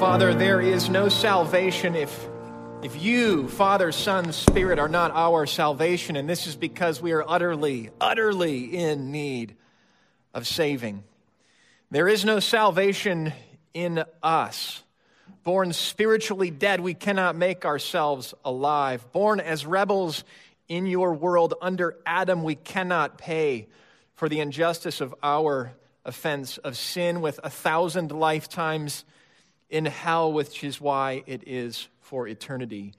Father, there is no salvation if, if you, Father, Son, Spirit, are not our salvation, and this is because we are utterly, utterly in need of saving. There is no salvation in us. Born spiritually dead, we cannot make ourselves alive. Born as rebels in your world under Adam, we cannot pay for the injustice of our offense of sin with a thousand lifetimes in hell, which is why it is for eternity.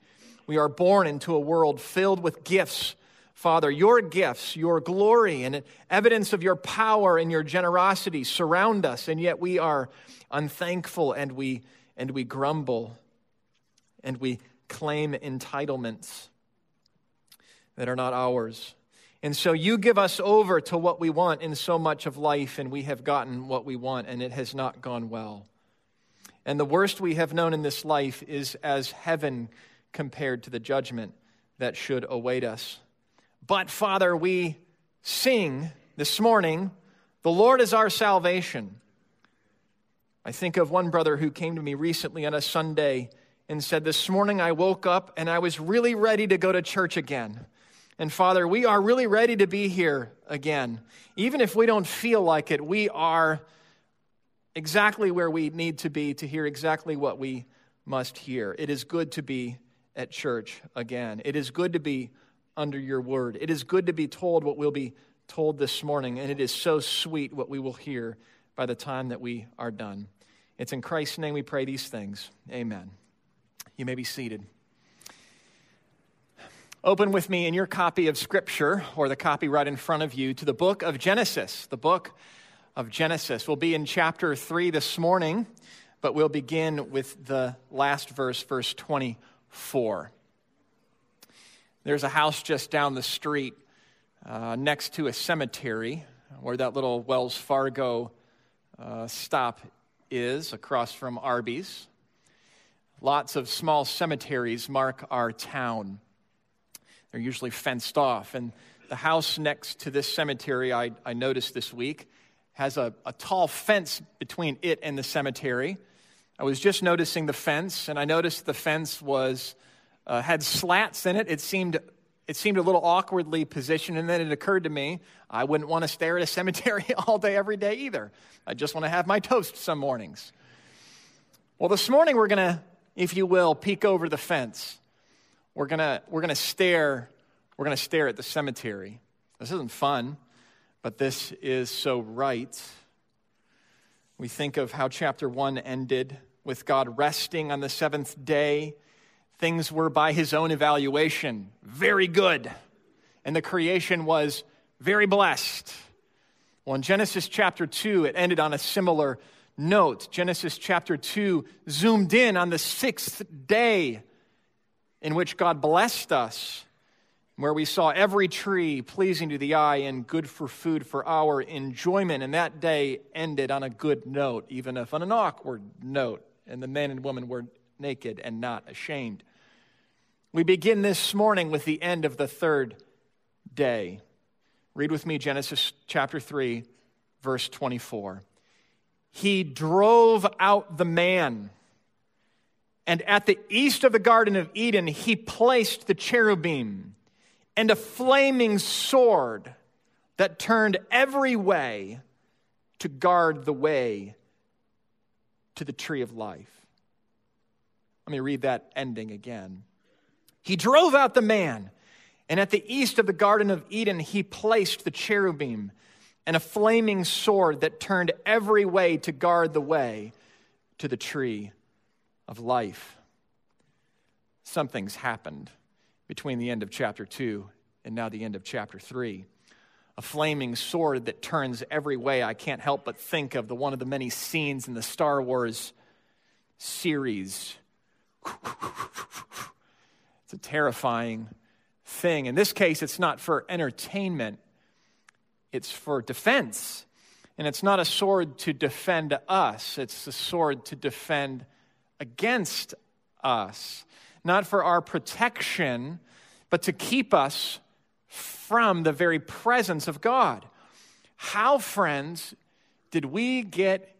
We are born into a world filled with gifts. Father, your gifts, your glory, and evidence of your power and your generosity surround us, and yet we are unthankful and we, and we grumble and we claim entitlements that are not ours. And so you give us over to what we want in so much of life, and we have gotten what we want, and it has not gone well. And the worst we have known in this life is as heaven compared to the judgment that should await us. But, Father, we sing this morning, The Lord is our salvation. I think of one brother who came to me recently on a Sunday and said, This morning I woke up and I was really ready to go to church again. And Father, we are really ready to be here again. Even if we don't feel like it, we are exactly where we need to be to hear exactly what we must hear. It is good to be at church again. It is good to be under your word. It is good to be told what we'll be told this morning, and it is so sweet what we will hear by the time that we are done. It's in Christ's name we pray these things. Amen. You may be seated. Open with me in your copy of Scripture, or the copy right in front of you, to the book of Genesis, the book of Genesis. We'll be in chapter 3 this morning, but we'll begin with the last verse, verse 24. There's a house just down the street uh, next to a cemetery where that little Wells Fargo uh, stop is across from Arby's. Lots of small cemeteries mark our town. They're usually fenced off. And the house next to this cemetery, I, I noticed this week, has a, a tall fence between it and the cemetery. I was just noticing the fence, and I noticed the fence was uh, had slats in it. It seemed it seemed a little awkwardly positioned, and then it occurred to me I wouldn't want to stare at a cemetery all day every day either. I just want to have my toast some mornings. Well, this morning we're to, if you will, peek over the fence. We're to we're to stare we're to stare at the cemetery. This isn't fun but this is so right. We think of how chapter 1 ended with God resting on the seventh day. Things were, by his own evaluation, very good, and the creation was very blessed. Well, in Genesis chapter 2, it ended on a similar note. Genesis chapter 2 zoomed in on the sixth day in which God blessed us where we saw every tree pleasing to the eye and good for food for our enjoyment. And that day ended on a good note, even if on an awkward note. And the man and woman were naked and not ashamed. We begin this morning with the end of the third day. Read with me Genesis chapter 3, verse 24. He drove out the man. And at the east of the Garden of Eden, he placed the cherubim and a flaming sword that turned every way to guard the way to the tree of life. Let me read that ending again. He drove out the man, and at the east of the Garden of Eden, he placed the cherubim and a flaming sword that turned every way to guard the way to the tree of life. Something's happened between the end of chapter 2 and now the end of chapter 3. A flaming sword that turns every way. I can't help but think of the one of the many scenes in the Star Wars series. It's a terrifying thing. In this case, it's not for entertainment, it's for defense. And it's not a sword to defend us, it's a sword to defend against us not for our protection, but to keep us from the very presence of God. How, friends, did we get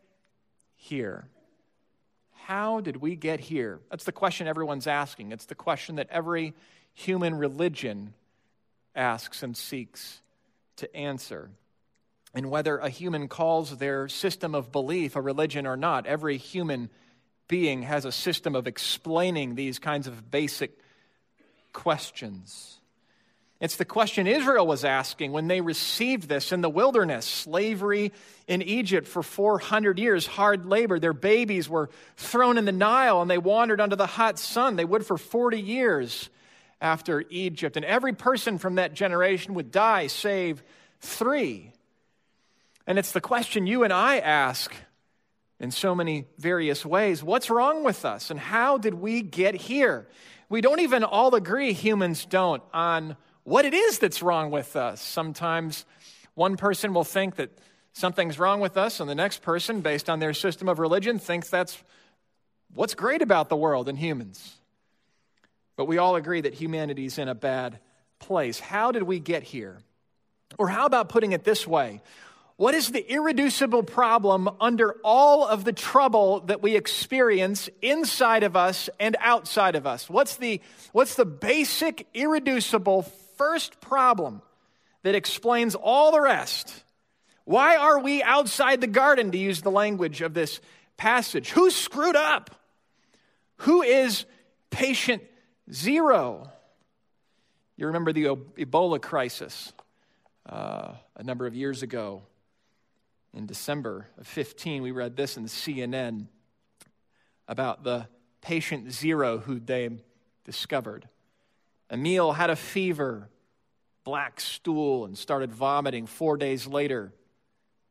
here? How did we get here? That's the question everyone's asking. It's the question that every human religion asks and seeks to answer. And whether a human calls their system of belief a religion or not, every human being has a system of explaining these kinds of basic questions. It's the question Israel was asking when they received this in the wilderness slavery in Egypt for 400 years, hard labor. Their babies were thrown in the Nile and they wandered under the hot sun. They would for 40 years after Egypt. And every person from that generation would die, save three. And it's the question you and I ask in so many various ways what's wrong with us and how did we get here? We don't even all agree, humans don't, on what it is that's wrong with us. Sometimes one person will think that something's wrong with us, and the next person, based on their system of religion, thinks that's what's great about the world and humans. But we all agree that humanity's in a bad place. How did we get here? Or how about putting it this way? What is the irreducible problem under all of the trouble that we experience inside of us and outside of us? What's the, what's the basic, irreducible first problem that explains all the rest. Why are we outside the garden, to use the language of this passage? Who screwed up? Who is patient zero? You remember the Ebola crisis uh, a number of years ago. In December of 15, we read this in the CNN about the patient zero who they discovered. Emil had a fever, black stool, and started vomiting. Four days later,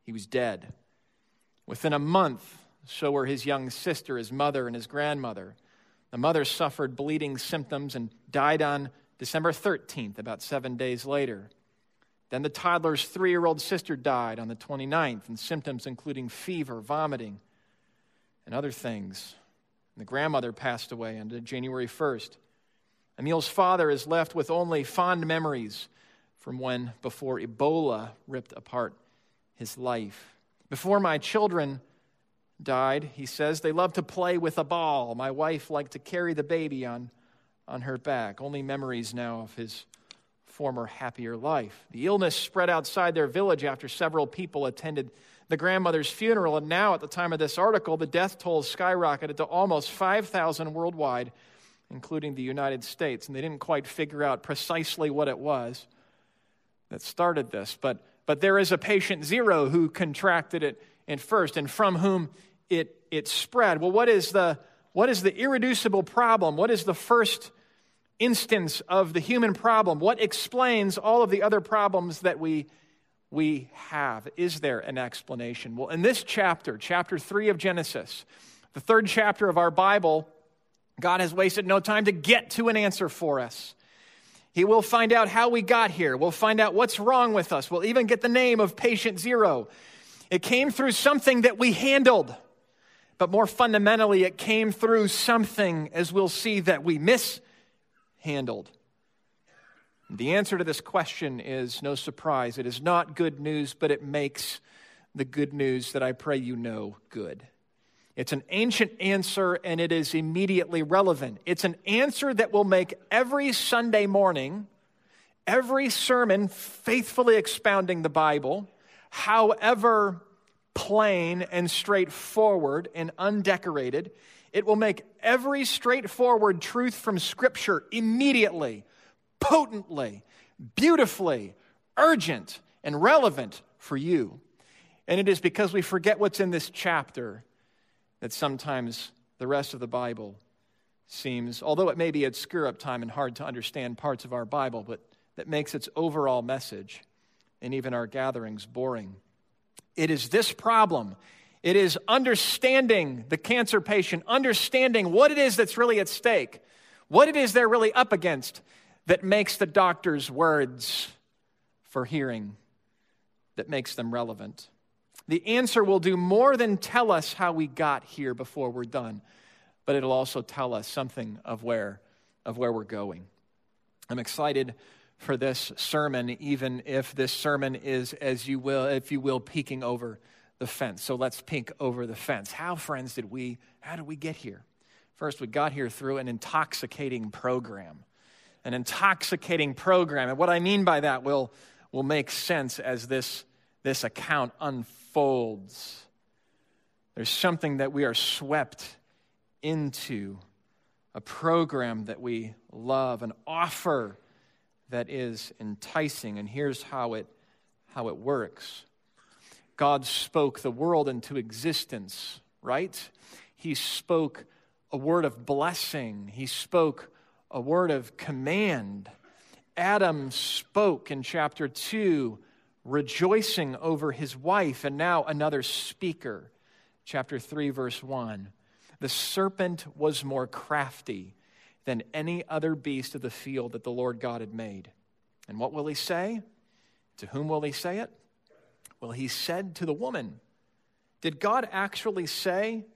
he was dead. Within a month, so were his young sister, his mother, and his grandmother. The mother suffered bleeding symptoms and died on December 13th, about seven days later. Then the toddler's three year old sister died on the 29th, and symptoms including fever, vomiting, and other things. And the grandmother passed away on January 1st. Emil's father is left with only fond memories from when, before Ebola ripped apart his life. Before my children died, he says, they loved to play with a ball. My wife liked to carry the baby on, on her back. Only memories now of his former happier life. The illness spread outside their village after several people attended the grandmother's funeral, and now, at the time of this article, the death toll skyrocketed to almost 5,000 worldwide including the United States. And they didn't quite figure out precisely what it was that started this. But, but there is a patient zero who contracted it at first and from whom it, it spread. Well, what is, the, what is the irreducible problem? What is the first instance of the human problem? What explains all of the other problems that we, we have? Is there an explanation? Well, in this chapter, chapter 3 of Genesis, the third chapter of our Bible, God has wasted no time to get to an answer for us. He will find out how we got here. We'll find out what's wrong with us. We'll even get the name of patient zero. It came through something that we handled, but more fundamentally, it came through something, as we'll see, that we mishandled. The answer to this question is no surprise. It is not good news, but it makes the good news that I pray you know good. It's an ancient answer and it is immediately relevant. It's an answer that will make every Sunday morning, every sermon faithfully expounding the Bible, however plain and straightforward and undecorated, it will make every straightforward truth from Scripture immediately, potently, beautifully, urgent, and relevant for you. And it is because we forget what's in this chapter that sometimes the rest of the Bible seems, although it may be at screw up time and hard to understand parts of our Bible, but that makes its overall message and even our gatherings boring. It is this problem. It is understanding the cancer patient, understanding what it is that's really at stake, what it is they're really up against that makes the doctor's words for hearing, that makes them relevant. The answer will do more than tell us how we got here before we're done, but it'll also tell us something of where, of where we're going. I'm excited for this sermon, even if this sermon is, as you will, if you will, peeking over the fence. So let's pink over the fence. How, friends, did we, how did we get here? First, we got here through an intoxicating program. An intoxicating program. And what I mean by that will, will make sense as this, this account unfolds. There's something that we are swept into, a program that we love, an offer that is enticing. And here's how it, how it works God spoke the world into existence, right? He spoke a word of blessing, He spoke a word of command. Adam spoke in chapter 2, rejoicing over his wife, and now another speaker. Chapter 3, verse 1. The serpent was more crafty than any other beast of the field that the Lord God had made. And what will he say? To whom will he say it? Well, he said to the woman, Did God actually say,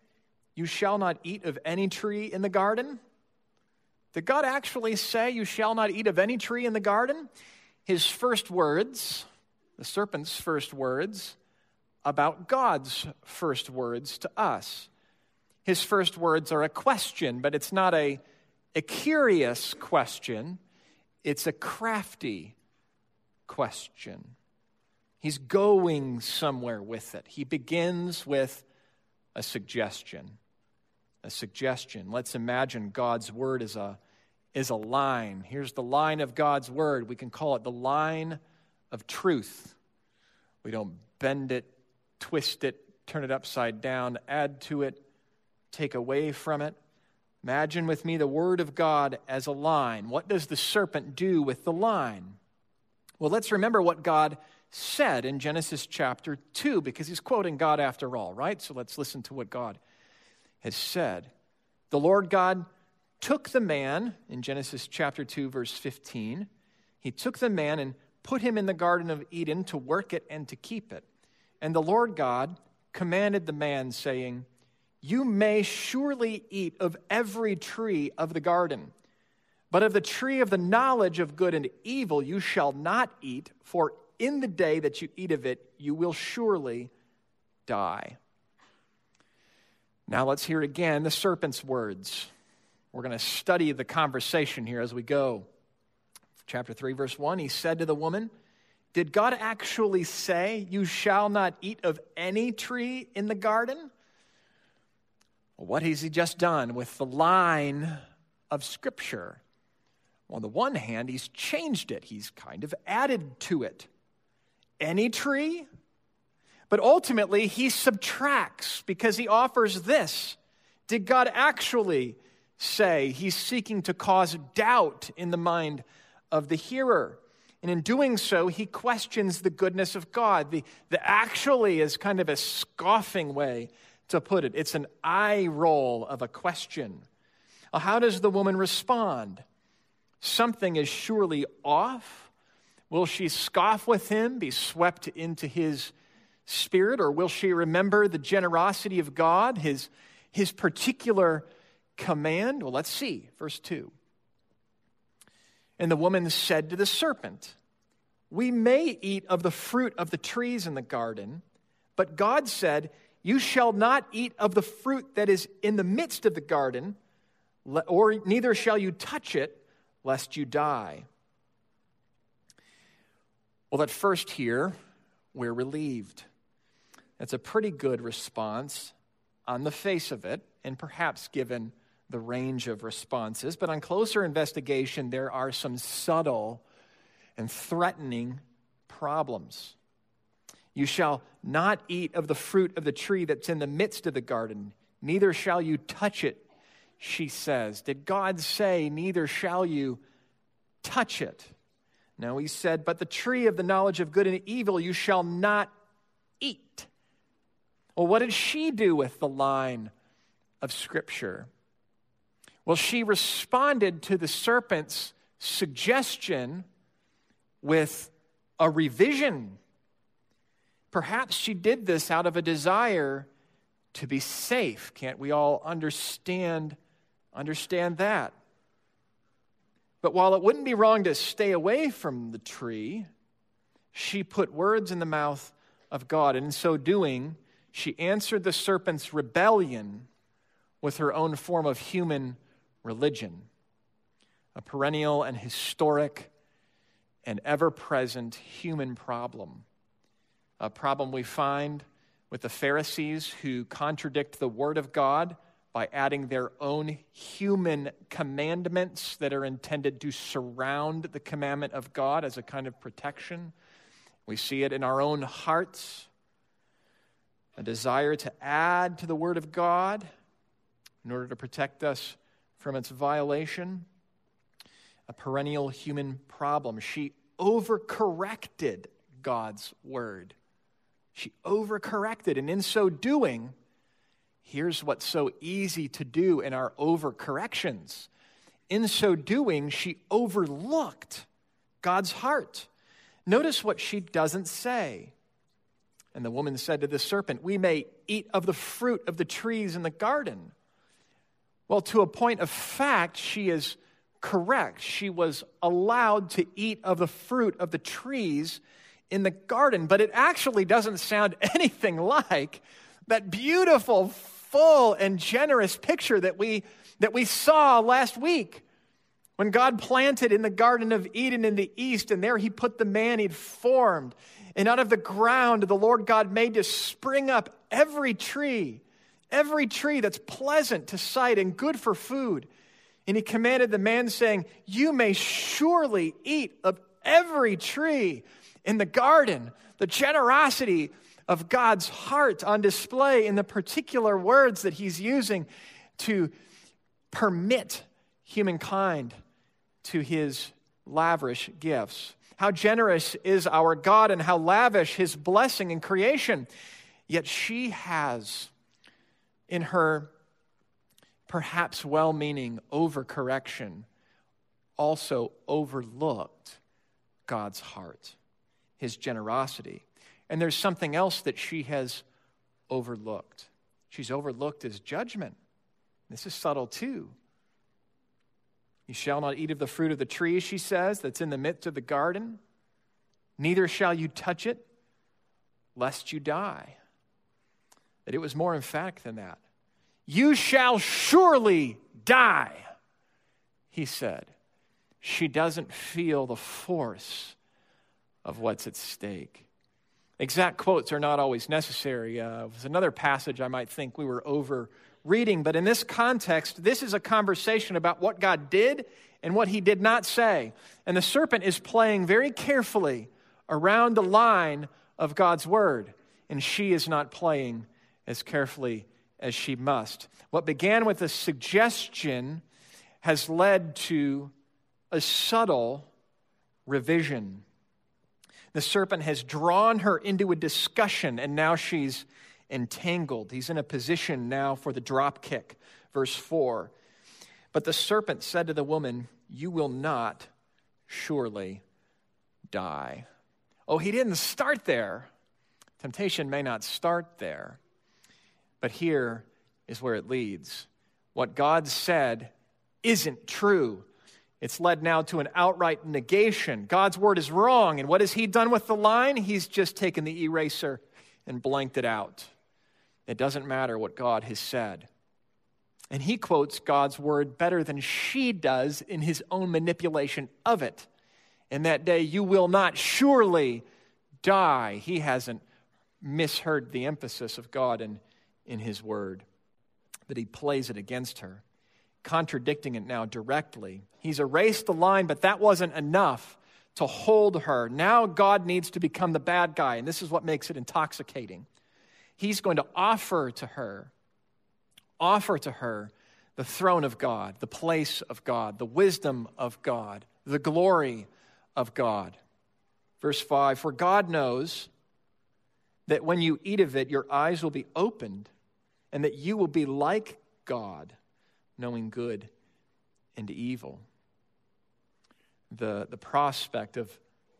You shall not eat of any tree in the garden? Did God actually say, You shall not eat of any tree in the garden? His first words, the serpent's first words, about God's first words to us. His first words are a question, but it's not a a curious question, it's a crafty question. He's going somewhere with it. He begins with a suggestion. A suggestion. Let's imagine God's word is a, is a line. Here's the line of God's word. We can call it the line of truth. We don't bend it, twist it, turn it upside down, add to it, take away from it. Imagine with me the Word of God as a line. What does the serpent do with the line? Well, let's remember what God said in Genesis chapter 2, because he's quoting God after all, right? So let's listen to what God has said. The Lord God took the man, in Genesis chapter 2, verse 15, he took the man and put him in the Garden of Eden to work it and to keep it. And the Lord God commanded the man, saying, you may surely eat of every tree of the garden, but of the tree of the knowledge of good and evil you shall not eat, for in the day that you eat of it, you will surely die. Now let's hear again the serpent's words. We're going to study the conversation here as we go. Chapter 3, verse 1 He said to the woman, Did God actually say, You shall not eat of any tree in the garden? What has he just done with the line of Scripture? On the one hand, he's changed it, he's kind of added to it. Any tree? But ultimately, he subtracts because he offers this. Did God actually say he's seeking to cause doubt in the mind of the hearer? And in doing so, he questions the goodness of God. The, the actually is kind of a scoffing way to put it. It's an eye roll of a question. How does the woman respond? Something is surely off. Will she scoff with him, be swept into his spirit, or will she remember the generosity of God, his, his particular command? Well, let's see. Verse 2. And the woman said to the serpent, We may eat of the fruit of the trees in the garden, but God said, you shall not eat of the fruit that is in the midst of the garden, or neither shall you touch it, lest you die. Well, at first, here, we're relieved. That's a pretty good response on the face of it, and perhaps given the range of responses. But on closer investigation, there are some subtle and threatening problems. You shall not eat of the fruit of the tree that's in the midst of the garden, neither shall you touch it, she says. Did God say, Neither shall you touch it? No, he said, But the tree of the knowledge of good and evil you shall not eat. Well, what did she do with the line of Scripture? Well, she responded to the serpent's suggestion with a revision Perhaps she did this out of a desire to be safe. Can't we all understand understand that? But while it wouldn't be wrong to stay away from the tree, she put words in the mouth of God, and in so doing, She answered the serpent's rebellion with her own form of human religion, a perennial and historic and ever present human problem. A problem we find with the Pharisees who contradict the Word of God by adding their own human commandments that are intended to surround the commandment of God as a kind of protection. We see it in our own hearts a desire to add to the Word of God in order to protect us from its violation a perennial human problem. She overcorrected God's word. She overcorrected, and in so doing, here's what's so easy to do in our overcorrections. In so doing, she overlooked God's heart. Notice what she doesn't say. And the woman said to the serpent, We may eat of the fruit of the trees in the garden. Well, to a point of fact, she is correct. She was allowed to eat of the fruit of the trees in the garden, but it actually doesn't sound anything like that beautiful, full, and generous picture that we, that we saw last week. When God planted in the Garden of Eden in the east, and there he put the man he'd formed. And out of the ground, the Lord God made to spring up every tree, every tree that's pleasant to sight and good for food. And he commanded the man, saying, You may surely eat of every tree in the garden. The generosity of God's heart on display in the particular words that he's using to permit humankind to his lavish gifts. How generous is our God and how lavish his blessing in creation. Yet she has, in her perhaps well meaning overcorrection, also overlooked God's heart, his generosity. And there's something else that she has overlooked. She's overlooked his judgment. This is subtle too. You shall not eat of the fruit of the tree, she says, that's in the midst of the garden. Neither shall you touch it, lest you die. That it was more emphatic than that. You shall surely die, he said. She doesn't feel the force of what's at stake. Exact quotes are not always necessary. Uh, there's another passage I might think we were over reading, but in this context, this is a conversation about what God did and what he did not say. And the serpent is playing very carefully around the line of God's word, and she is not playing as carefully as she must. What began with a suggestion has led to a subtle revision. The serpent has drawn her into a discussion, and now she's entangled. He's in a position now for the drop kick. Verse 4. But the serpent said to the woman, You will not surely die. Oh, he didn't start there. Temptation may not start there. But here is where it leads. What God said isn't true. It's led now to an outright negation. God's word is wrong. And what has he done with the line? He's just taken the eraser and blanked it out. It doesn't matter what God has said. And he quotes God's word better than she does in his own manipulation of it. In that day, you will not surely die. He hasn't misheard the emphasis of God in in his word, but he plays it against her, contradicting it now directly. He's erased the line, but that wasn't enough to hold her. Now God needs to become the bad guy, and this is what makes it intoxicating. He's going to offer to her, offer to her the throne of God, the place of God, the wisdom of God, the glory of God. Verse 5 For God knows that when you eat of it, your eyes will be opened and that you will be like God, knowing good and evil. The, the prospect of,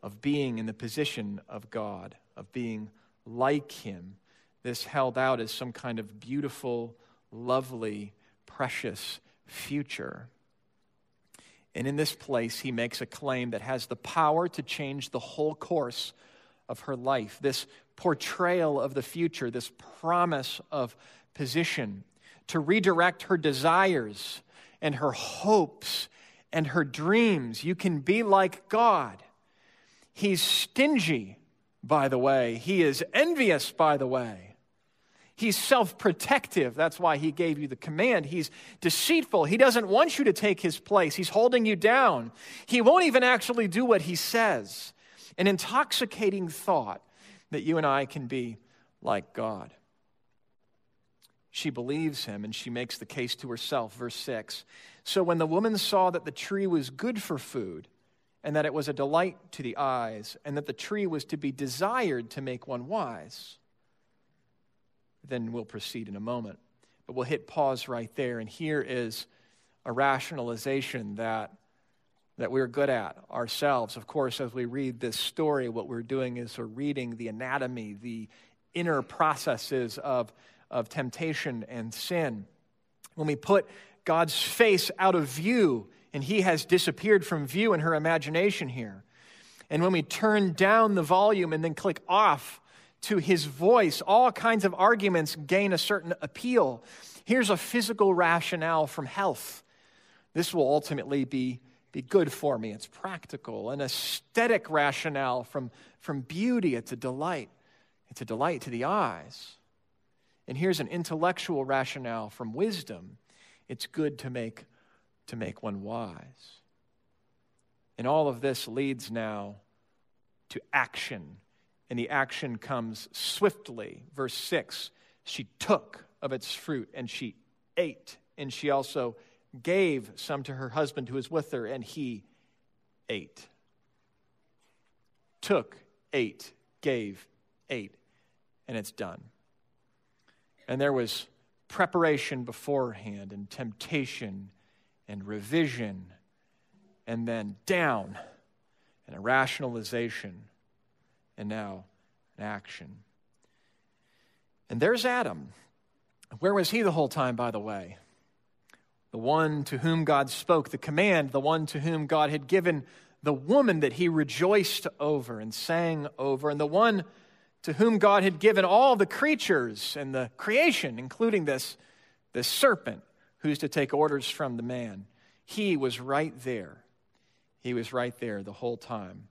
of being in the position of God, of being like Him, this held out as some kind of beautiful, lovely, precious future. And in this place, he makes a claim that has the power to change the whole course of her life, this portrayal of the future, this promise of position, to redirect her desires and her hopes and her dreams. You can be like God. He's stingy, by the way. He is envious, by the way. He's self protective. That's why he gave you the command. He's deceitful. He doesn't want you to take his place. He's holding you down. He won't even actually do what he says. An intoxicating thought that you and I can be like God. She believes him and she makes the case to herself. Verse 6 So when the woman saw that the tree was good for food, and that it was a delight to the eyes, and that the tree was to be desired to make one wise, then we'll proceed in a moment. But we'll hit pause right there. And here is a rationalization that, that we're good at ourselves. Of course, as we read this story, what we're doing is we're reading the anatomy, the inner processes of, of temptation and sin. When we put God's face out of view, and he has disappeared from view in her imagination here. And when we turn down the volume and then click off, to his voice, all kinds of arguments gain a certain appeal. Here's a physical rationale from health. This will ultimately be, be good for me. It's practical. An aesthetic rationale from, from beauty. It's a delight. It's a delight to the eyes. And here's an intellectual rationale from wisdom. It's good to make, to make one wise. And all of this leads now to action and the action comes swiftly. Verse 6 She took of its fruit and she ate, and she also gave some to her husband who was with her, and he ate. Took, ate, gave, ate, and it's done. And there was preparation beforehand, and temptation, and revision, and then down, and a rationalization and now an action. And there's Adam. Where was he the whole time, by the way? The one to whom God spoke the command, the one to whom God had given the woman that he rejoiced over and sang over, and the one to whom God had given all the creatures and the creation, including this, this serpent who's to take orders from the man. He was right there. He was right there the whole time.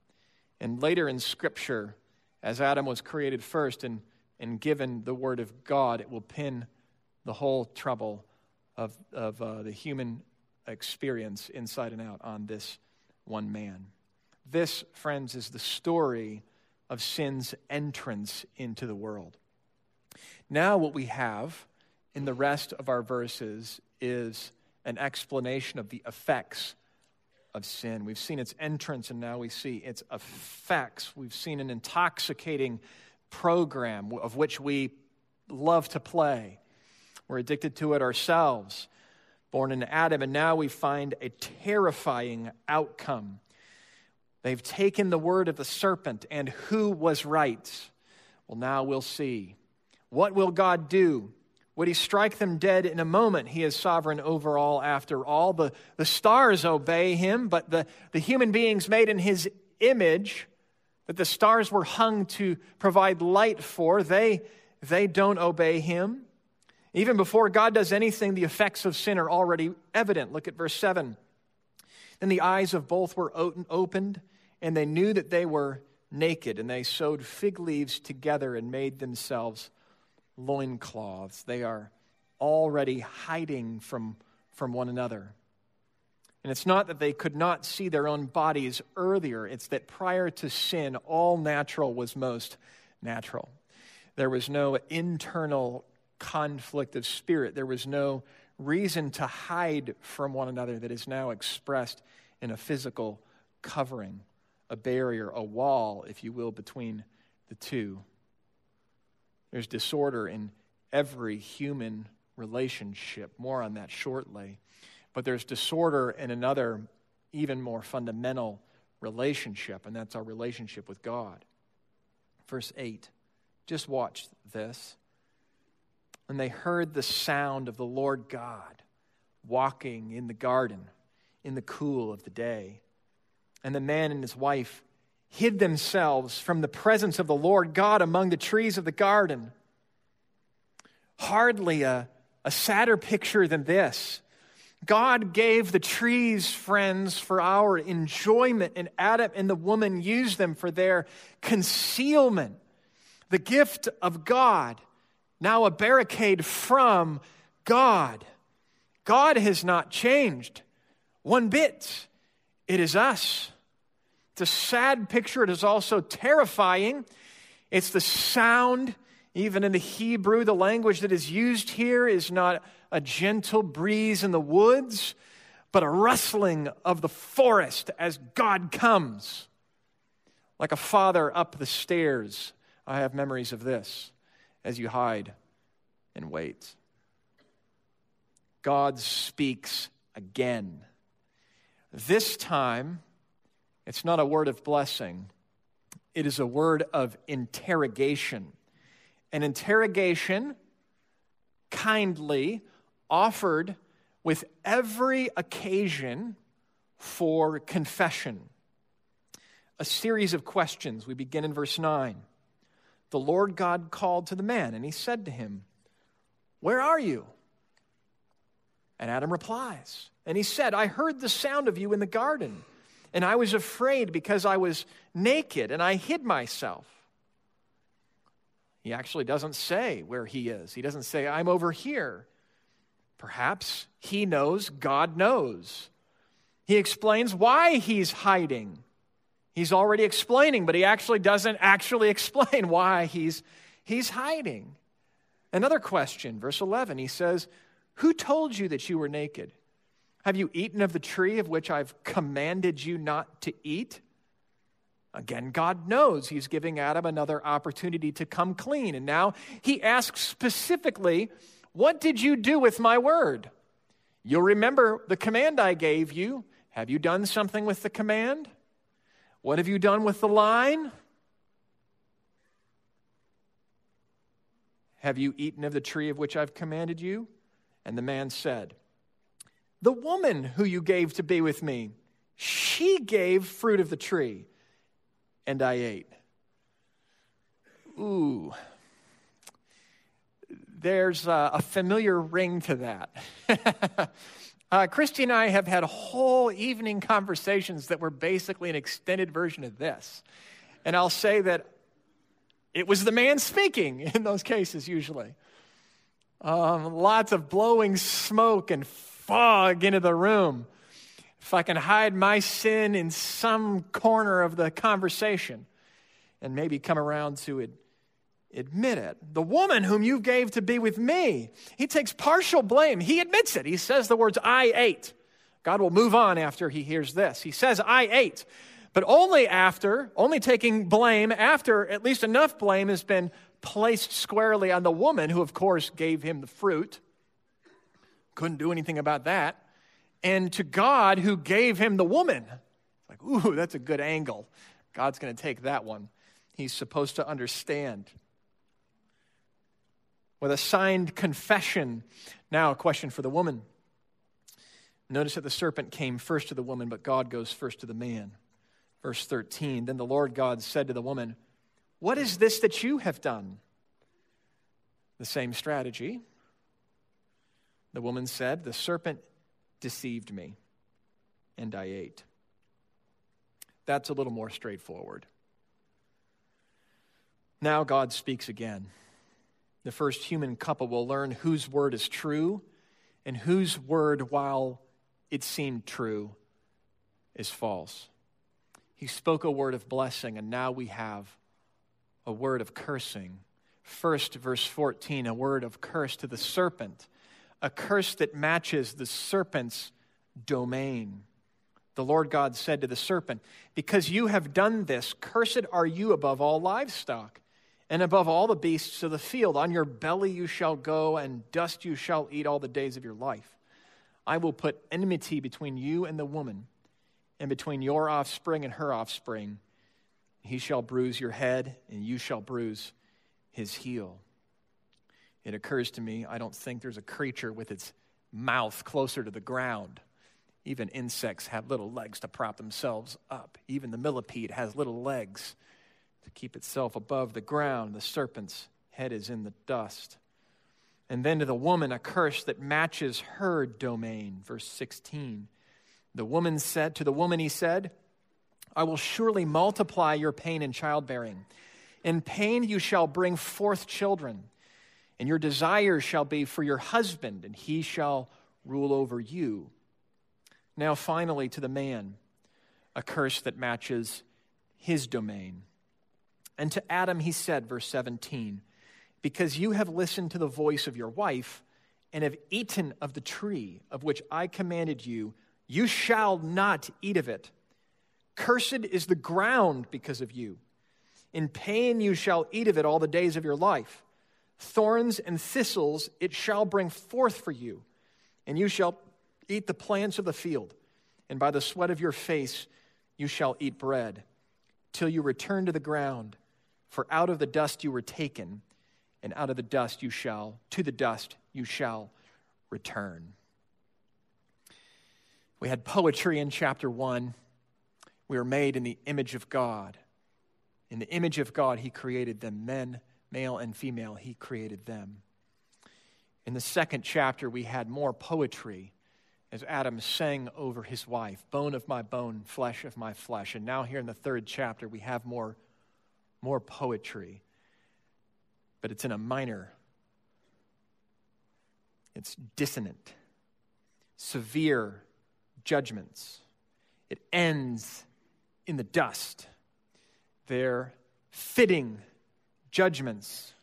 And later in Scripture, as Adam was created first and, and given the Word of God, it will pin the whole trouble of, of uh, the human experience inside and out on this one man. This, friends, is the story of sin's entrance into the world. Now, what we have in the rest of our verses is an explanation of the effects of sin. We've seen its entrance and now we see its effects. We've seen an intoxicating program of which we love to play. We're addicted to it ourselves, born in Adam, and now we find a terrifying outcome. They've taken the word of the serpent, and who was right? Well, now we'll see. What will God do? Would he strike them dead in a moment? He is sovereign over all after all. The, the stars obey him, but the, the human beings made in his image, that the stars were hung to provide light for, they, they don't obey him. Even before God does anything, the effects of sin are already evident. Look at verse 7. Then the eyes of both were opened, and they knew that they were naked, and they sewed fig leaves together and made themselves loincloths. They are already hiding from, from one another. And it's not that they could not see their own bodies earlier, it's that prior to sin, all natural was most natural. There was no internal conflict of spirit, there was no reason to hide from one another that is now expressed in a physical covering, a barrier, a wall, if you will, between the two. There's disorder in every human relationship. More on that shortly. But there's disorder in another, even more fundamental relationship, and that's our relationship with God. Verse 8. Just watch this. And they heard the sound of the Lord God walking in the garden in the cool of the day. And the man and his wife hid themselves from the presence of the Lord God among the trees of the garden. Hardly a, a sadder picture than this. God gave the trees, friends, for our enjoyment, and Adam and the woman used them for their concealment. The gift of God, now a barricade from God. God has not changed one bit. It is us. It's a sad picture. It is also terrifying. It's the sound, even in the Hebrew, the language that is used here is not a gentle breeze in the woods, but a rustling of the forest as God comes. Like a father up the stairs. I have memories of this as you hide and wait. God speaks again. This time, it's not a word of blessing, it is a word of interrogation. An interrogation, kindly offered with every occasion for confession. A series of questions. We begin in verse 9. The Lord God called to the man, and he said to him, Where are you? And Adam replies, and he said, I heard the sound of you in the garden, and I was afraid because I was naked, and I hid myself. He actually doesn't say where he is. He doesn't say, I'm over here. Perhaps he knows God knows. He explains why he's hiding. He's already explaining, but he actually doesn't actually explain why he's, he's hiding. Another question, verse 11, he says, Who told you that you were naked? Have you eaten of the tree of which I've commanded you not to eat? Again, God knows He's giving Adam another opportunity to come clean. And now He asks specifically, what did you do with my word? You'll remember the command I gave you. Have you done something with the command? What have you done with the line? Have you eaten of the tree of which I've commanded you? And the man said, The woman who you gave to be with me, she gave fruit of the tree, and I ate. Ooh, there's a, a familiar ring to that. uh, Christy and I have had whole evening conversations that were basically an extended version of this. And I'll say that it was the man speaking in those cases, usually. Um, lots of blowing smoke and fog into the room. If I can hide my sin in some corner of the conversation and maybe come around to it admit it. The woman whom you gave to be with me, he takes partial blame. He admits it. He says the words, I ate. God will move on after he hears this. He says, I ate. But only after, only taking blame after at least enough blame has been placed squarely on the woman who, of course, gave him the fruit. Couldn't do anything about that. And to God who gave him the woman. Like, ooh, that's a good angle. God's going to take that one. He's supposed to understand with a signed confession. Now, a question for the woman. Notice that the serpent came first to the woman, but God goes first to the man. Verse 13 Then the Lord God said to the woman, What is this that you have done? The same strategy. The woman said, The serpent deceived me, and I ate. That's a little more straightforward. Now God speaks again the first human couple will learn whose word is true and whose word, while it seemed true, is false. He spoke a word of blessing, and now we have a word of cursing. First, verse 14, a word of curse to the serpent, a curse that matches the serpent's domain. The Lord God said to the serpent, Because you have done this, cursed are you above all livestock and above all the beasts of the field. On your belly you shall go, and dust you shall eat all the days of your life. I will put enmity between you and the woman, and between your offspring and her offspring. He shall bruise your head, and you shall bruise his heel. It occurs to me, I don't think there's a creature with its mouth closer to the ground, Even insects have little legs to prop themselves up. Even the millipede has little legs to keep itself above the ground. The serpent's head is in the dust. And then to the woman, a curse that matches her domain. Verse 16. The woman said, To the woman, he said, I will surely multiply your pain in childbearing. In pain you shall bring forth children, and your desire shall be for your husband, and he shall rule over you. Now, finally, to the man, a curse that matches his domain. And to Adam he said, verse 17, Because you have listened to the voice of your wife and have eaten of the tree of which I commanded you, you shall not eat of it. Cursed is the ground because of you. In pain you shall eat of it all the days of your life. Thorns and thistles it shall bring forth for you, and you shall eat the plants of the field, and by the sweat of your face you shall eat bread, till you return to the ground. For out of the dust you were taken, and out of the dust you shall, to the dust you shall return. We had poetry in chapter one. We were made in the image of God. In the image of God, He created them men, male and female, He created them. In the second chapter, we had more poetry as Adam sang over his wife, bone of my bone, flesh of my flesh. And now, here in the third chapter, we have more, more poetry, but it's in a minor, it's dissonant, severe judgments. It ends in the dust. They're fitting judgments.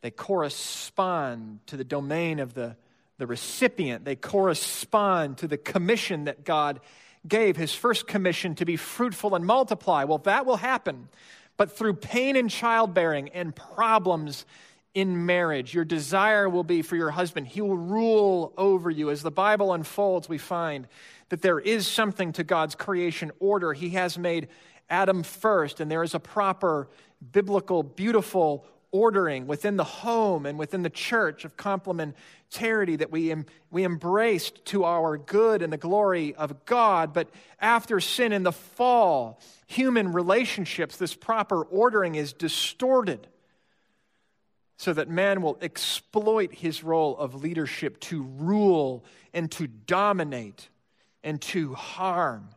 They correspond to the domain of the, the recipient, they correspond to the commission that God gave, his first commission to be fruitful and multiply. Well, that will happen, but through pain in childbearing and problems in marriage. Your desire will be for your husband. He will rule over you. As the Bible unfolds, we find that there is something to God's creation order. He has made Adam first, and there is a proper, biblical, beautiful ordering within the home and within the church of complementarity that we, we embraced to our good and the glory of God. But after sin and the fall, human relationships, this proper ordering is distorted so that man will exploit his role of leadership to rule and to dominate and to harm,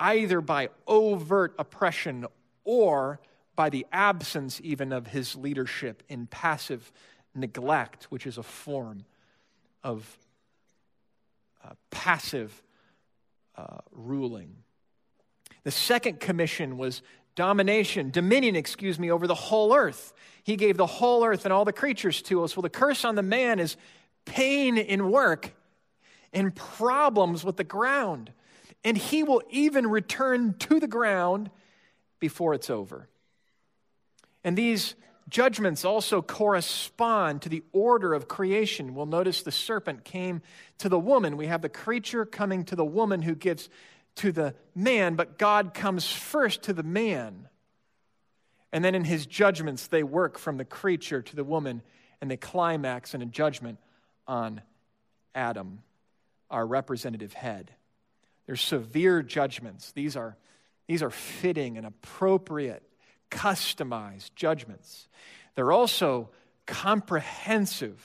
either by overt oppression or by the absence even of his leadership in passive neglect, which is a form of uh, passive uh, ruling. The second commission was domination, dominion, excuse me, over the whole earth. He gave the whole earth and all the creatures to us. Well, the curse on the man is pain in work and problems with the ground. And he will even return to the ground before it's over. And these judgments also correspond to the order of creation. We'll notice the serpent came to the woman. We have the creature coming to the woman who gives to the man, but God comes first to the man. And then in his judgments, they work from the creature to the woman, and they climax in a judgment on Adam, our representative head. They're severe judgments. These are, these are fitting and appropriate, customized judgments. They're also comprehensive.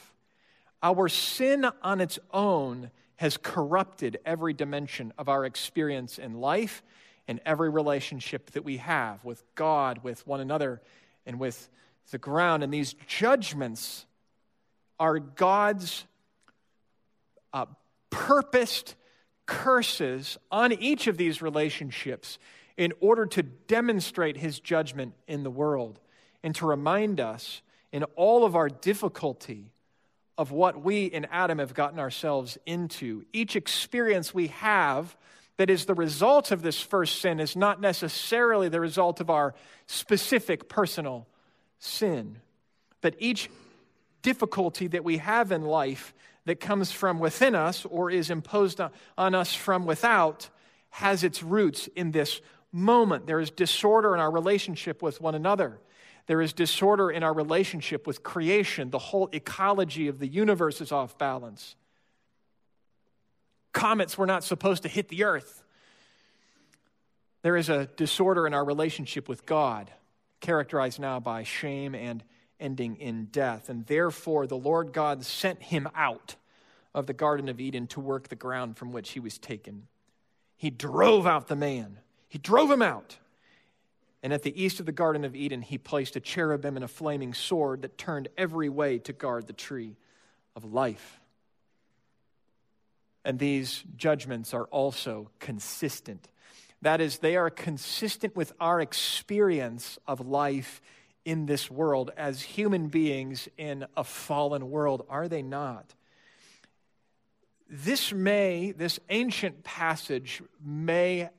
Our sin on its own has corrupted every dimension of our experience in life and every relationship that we have with God, with one another, and with the ground. And these judgments are God's uh, purposed curses on each of these relationships in order to demonstrate his judgment in the world and to remind us in all of our difficulty of what we in Adam have gotten ourselves into. Each experience we have that is the result of this first sin is not necessarily the result of our specific personal sin. But each difficulty that we have in life that comes from within us or is imposed on us from without has its roots in this moment. There is disorder in our relationship with one another. There is disorder in our relationship with creation. The whole ecology of the universe is off balance. Comets were not supposed to hit the earth. There is a disorder in our relationship with God, characterized now by shame and ending in death. And therefore, the Lord God sent him out of the Garden of Eden to work the ground from which he was taken. He drove out the man, he drove him out. And at the east of the Garden of Eden, he placed a cherubim and a flaming sword that turned every way to guard the tree of life. And these judgments are also consistent. That is, they are consistent with our experience of life in this world as human beings in a fallen world, are they not? This may, this ancient passage may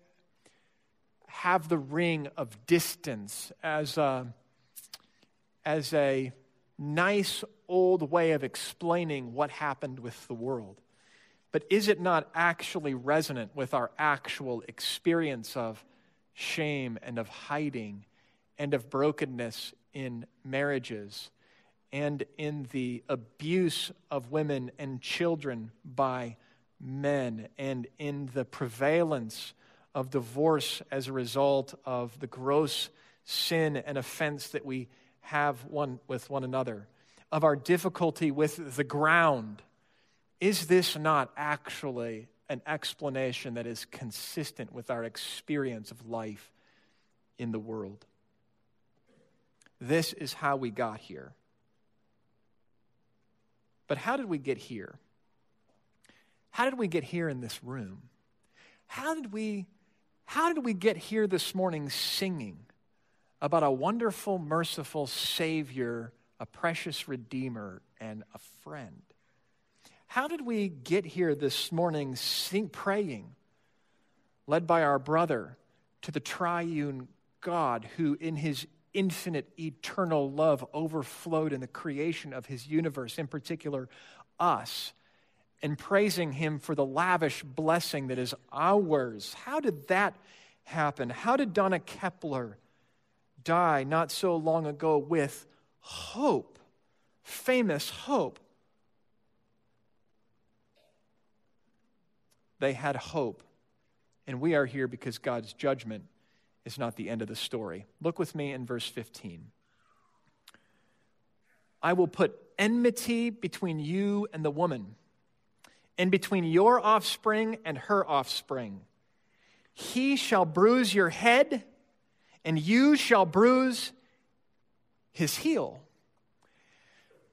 have the ring of distance as a, as a nice old way of explaining what happened with the world. But is it not actually resonant with our actual experience of shame and of hiding and of brokenness in marriages and in the abuse of women and children by men and in the prevalence of divorce as a result of the gross sin and offense that we have one with one another, of our difficulty with the ground is this not actually an explanation that is consistent with our experience of life in the world? This is how we got here. But how did we get here? How did we get here in this room? How did we how did we get here this morning singing about a wonderful, merciful Savior, a precious Redeemer, and a friend? How did we get here this morning sing, praying, led by our brother, to the triune God who, in his infinite, eternal love, overflowed in the creation of his universe, in particular us, and praising him for the lavish blessing that is ours? How did that happen? How did Donna Kepler die not so long ago with hope, famous hope? They had hope. And we are here because God's judgment is not the end of the story. Look with me in verse 15. I will put enmity between you and the woman, and between your offspring and her offspring. He shall bruise your head, and you shall bruise his heel.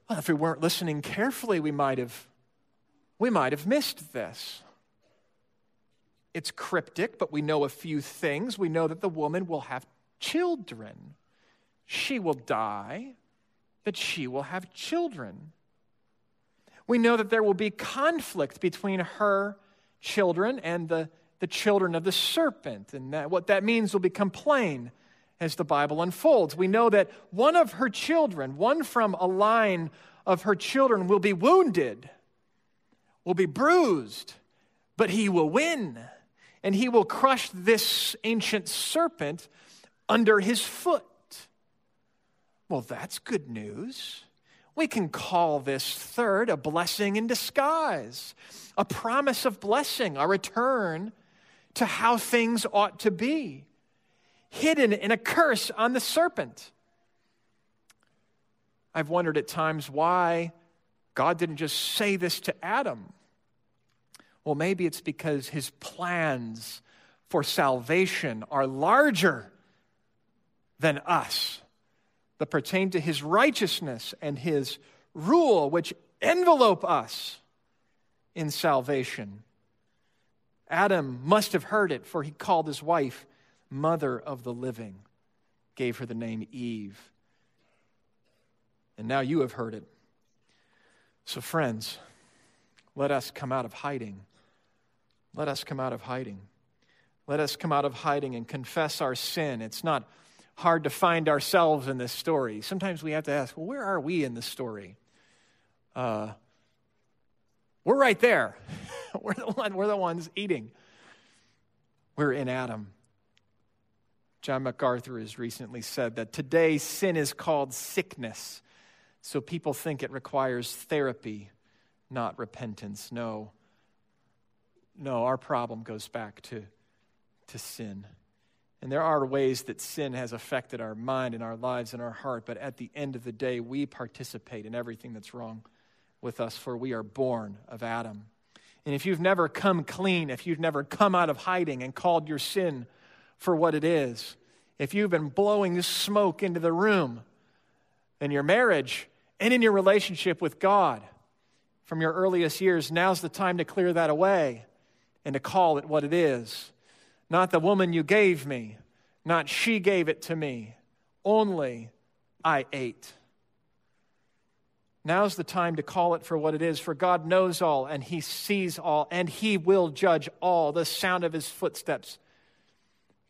Well, if we weren't listening carefully, we might have, we might have missed this. It's cryptic, but we know a few things. We know that the woman will have children. She will die, but she will have children. We know that there will be conflict between her children and the, the children of the serpent, and that what that means will become plain as the Bible unfolds. We know that one of her children, one from a line of her children, will be wounded, will be bruised, but he will win and he will crush this ancient serpent under his foot. Well, that's good news. We can call this third a blessing in disguise, a promise of blessing, a return to how things ought to be, hidden in a curse on the serpent. I've wondered at times why God didn't just say this to Adam. Well, maybe it's because his plans for salvation are larger than us, that pertain to his righteousness and his rule, which envelope us in salvation. Adam must have heard it, for he called his wife mother of the living, gave her the name Eve. And now you have heard it. So, friends, let us come out of hiding let us come out of hiding. Let us come out of hiding and confess our sin. It's not hard to find ourselves in this story. Sometimes we have to ask, well, where are we in this story? Uh, we're right there. we're, the one, we're the ones eating. We're in Adam. John MacArthur has recently said that today sin is called sickness. So people think it requires therapy, not repentance. No. No, our problem goes back to, to sin. And there are ways that sin has affected our mind and our lives and our heart, but at the end of the day, we participate in everything that's wrong with us, for we are born of Adam. And if you've never come clean, if you've never come out of hiding and called your sin for what it is, if you've been blowing smoke into the room in your marriage and in your relationship with God from your earliest years, now's the time to clear that away and to call it what it is. Not the woman you gave me, not she gave it to me, only I ate. Now's the time to call it for what it is, for God knows all and He sees all and He will judge all. The sound of His footsteps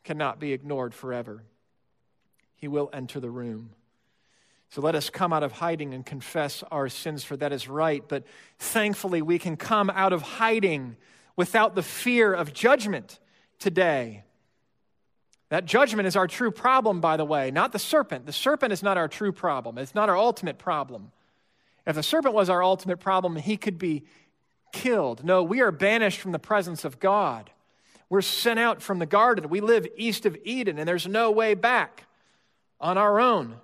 cannot be ignored forever. He will enter the room. So let us come out of hiding and confess our sins, for that is right. But thankfully, we can come out of hiding without the fear of judgment today. That judgment is our true problem, by the way, not the serpent. The serpent is not our true problem, it's not our ultimate problem. If the serpent was our ultimate problem, he could be killed. No, we are banished from the presence of God. We're sent out from the garden. We live east of Eden, and there's no way back on our own.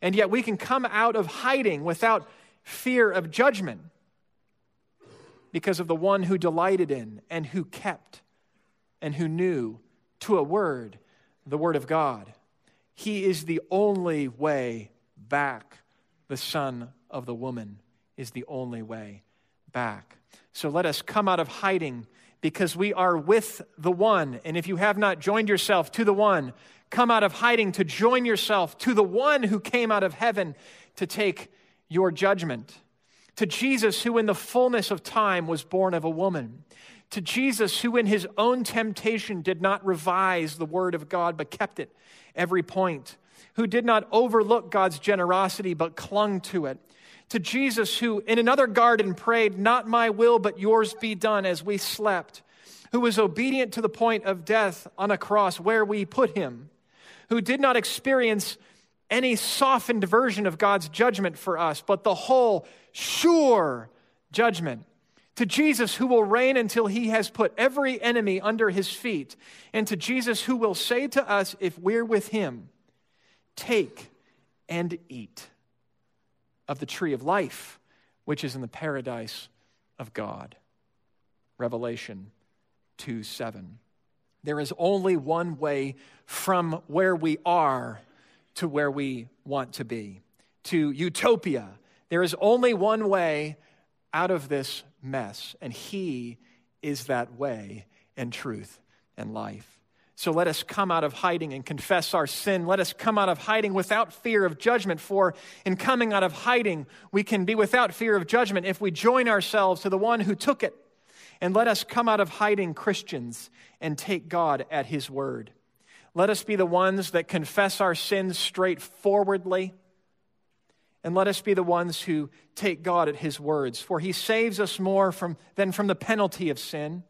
And yet we can come out of hiding without fear of judgment because of the one who delighted in and who kept and who knew to a word the word of God. He is the only way back. The son of the woman is the only way back. So let us come out of hiding because we are with the one. And if you have not joined yourself to the one, come out of hiding to join yourself to the one who came out of heaven to take your judgment. To Jesus, who in the fullness of time was born of a woman. To Jesus, who in his own temptation did not revise the word of God, but kept it every point. Who did not overlook God's generosity, but clung to it to Jesus, who in another garden prayed, Not my will, but yours be done, as we slept, who was obedient to the point of death on a cross where we put him, who did not experience any softened version of God's judgment for us, but the whole sure judgment. To Jesus, who will reign until he has put every enemy under his feet. And to Jesus, who will say to us, if we're with him, Take and eat of the tree of life, which is in the paradise of God. Revelation 2 7. There is only one way from where we are to where we want to be, to utopia. There is only one way out of this mess, and He is that way and truth and life. So let us come out of hiding and confess our sin. Let us come out of hiding without fear of judgment, for in coming out of hiding, we can be without fear of judgment if we join ourselves to the one who took it. And let us come out of hiding Christians and take God at his word. Let us be the ones that confess our sins straightforwardly. And let us be the ones who take God at his words, for he saves us more from, than from the penalty of sin.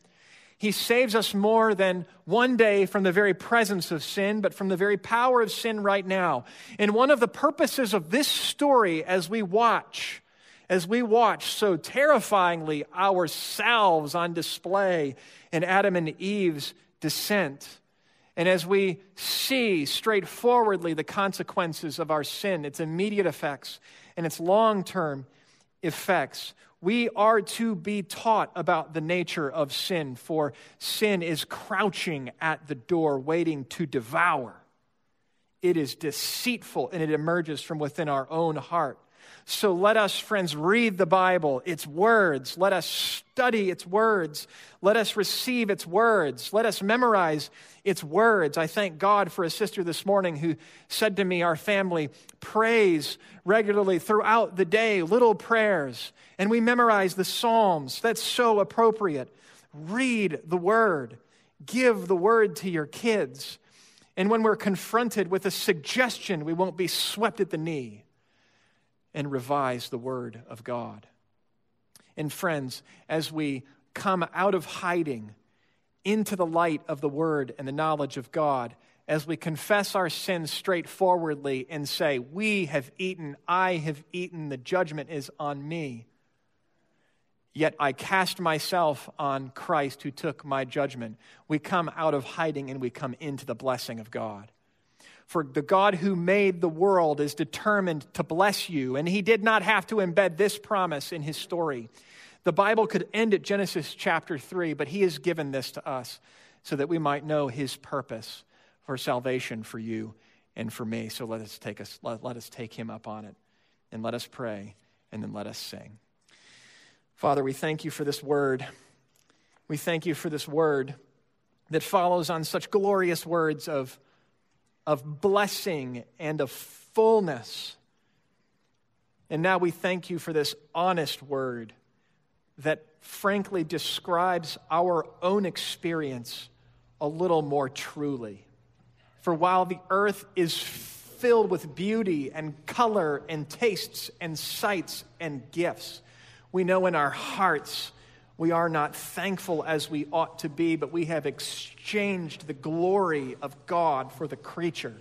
He saves us more than one day from the very presence of sin, but from the very power of sin right now. And one of the purposes of this story as we watch, as we watch so terrifyingly ourselves on display in Adam and Eve's descent, and as we see straightforwardly the consequences of our sin, its immediate effects and its long term effects, we are to be taught about the nature of sin, for sin is crouching at the door, waiting to devour. It is deceitful and it emerges from within our own heart. So let us, friends, read the Bible, its words. Let us study its words. Let us receive its words. Let us memorize its words. I thank God for a sister this morning who said to me, Our family prays regularly throughout the day, little prayers, and we memorize the Psalms. That's so appropriate. Read the word, give the word to your kids. And when we're confronted with a suggestion, we won't be swept at the knee and revise the Word of God. And friends, as we come out of hiding into the light of the Word and the knowledge of God, as we confess our sins straightforwardly and say, We have eaten, I have eaten, the judgment is on me, Yet I cast myself on Christ who took my judgment. We come out of hiding and we come into the blessing of God. For the God who made the world is determined to bless you, and he did not have to embed this promise in his story. The Bible could end at Genesis chapter 3, but he has given this to us so that we might know his purpose for salvation for you and for me. So let us take us let, let us take him up on it and let us pray and then let us sing. Father, we thank you for this word. We thank you for this word that follows on such glorious words of, of blessing and of fullness. And now we thank you for this honest word that frankly describes our own experience a little more truly. For while the earth is filled with beauty and color and tastes and sights and gifts, we know in our hearts we are not thankful as we ought to be, but we have exchanged the glory of God for the creature.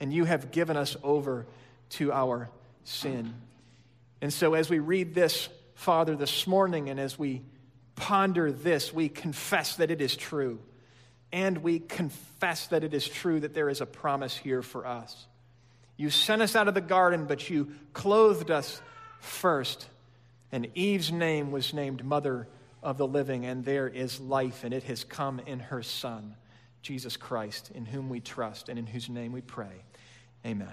And you have given us over to our sin. And so, as we read this, Father, this morning, and as we ponder this, we confess that it is true. And we confess that it is true that there is a promise here for us. You sent us out of the garden, but you clothed us first and Eve's name was named Mother of the Living, and there is life, and it has come in her Son, Jesus Christ, in whom we trust and in whose name we pray. Amen.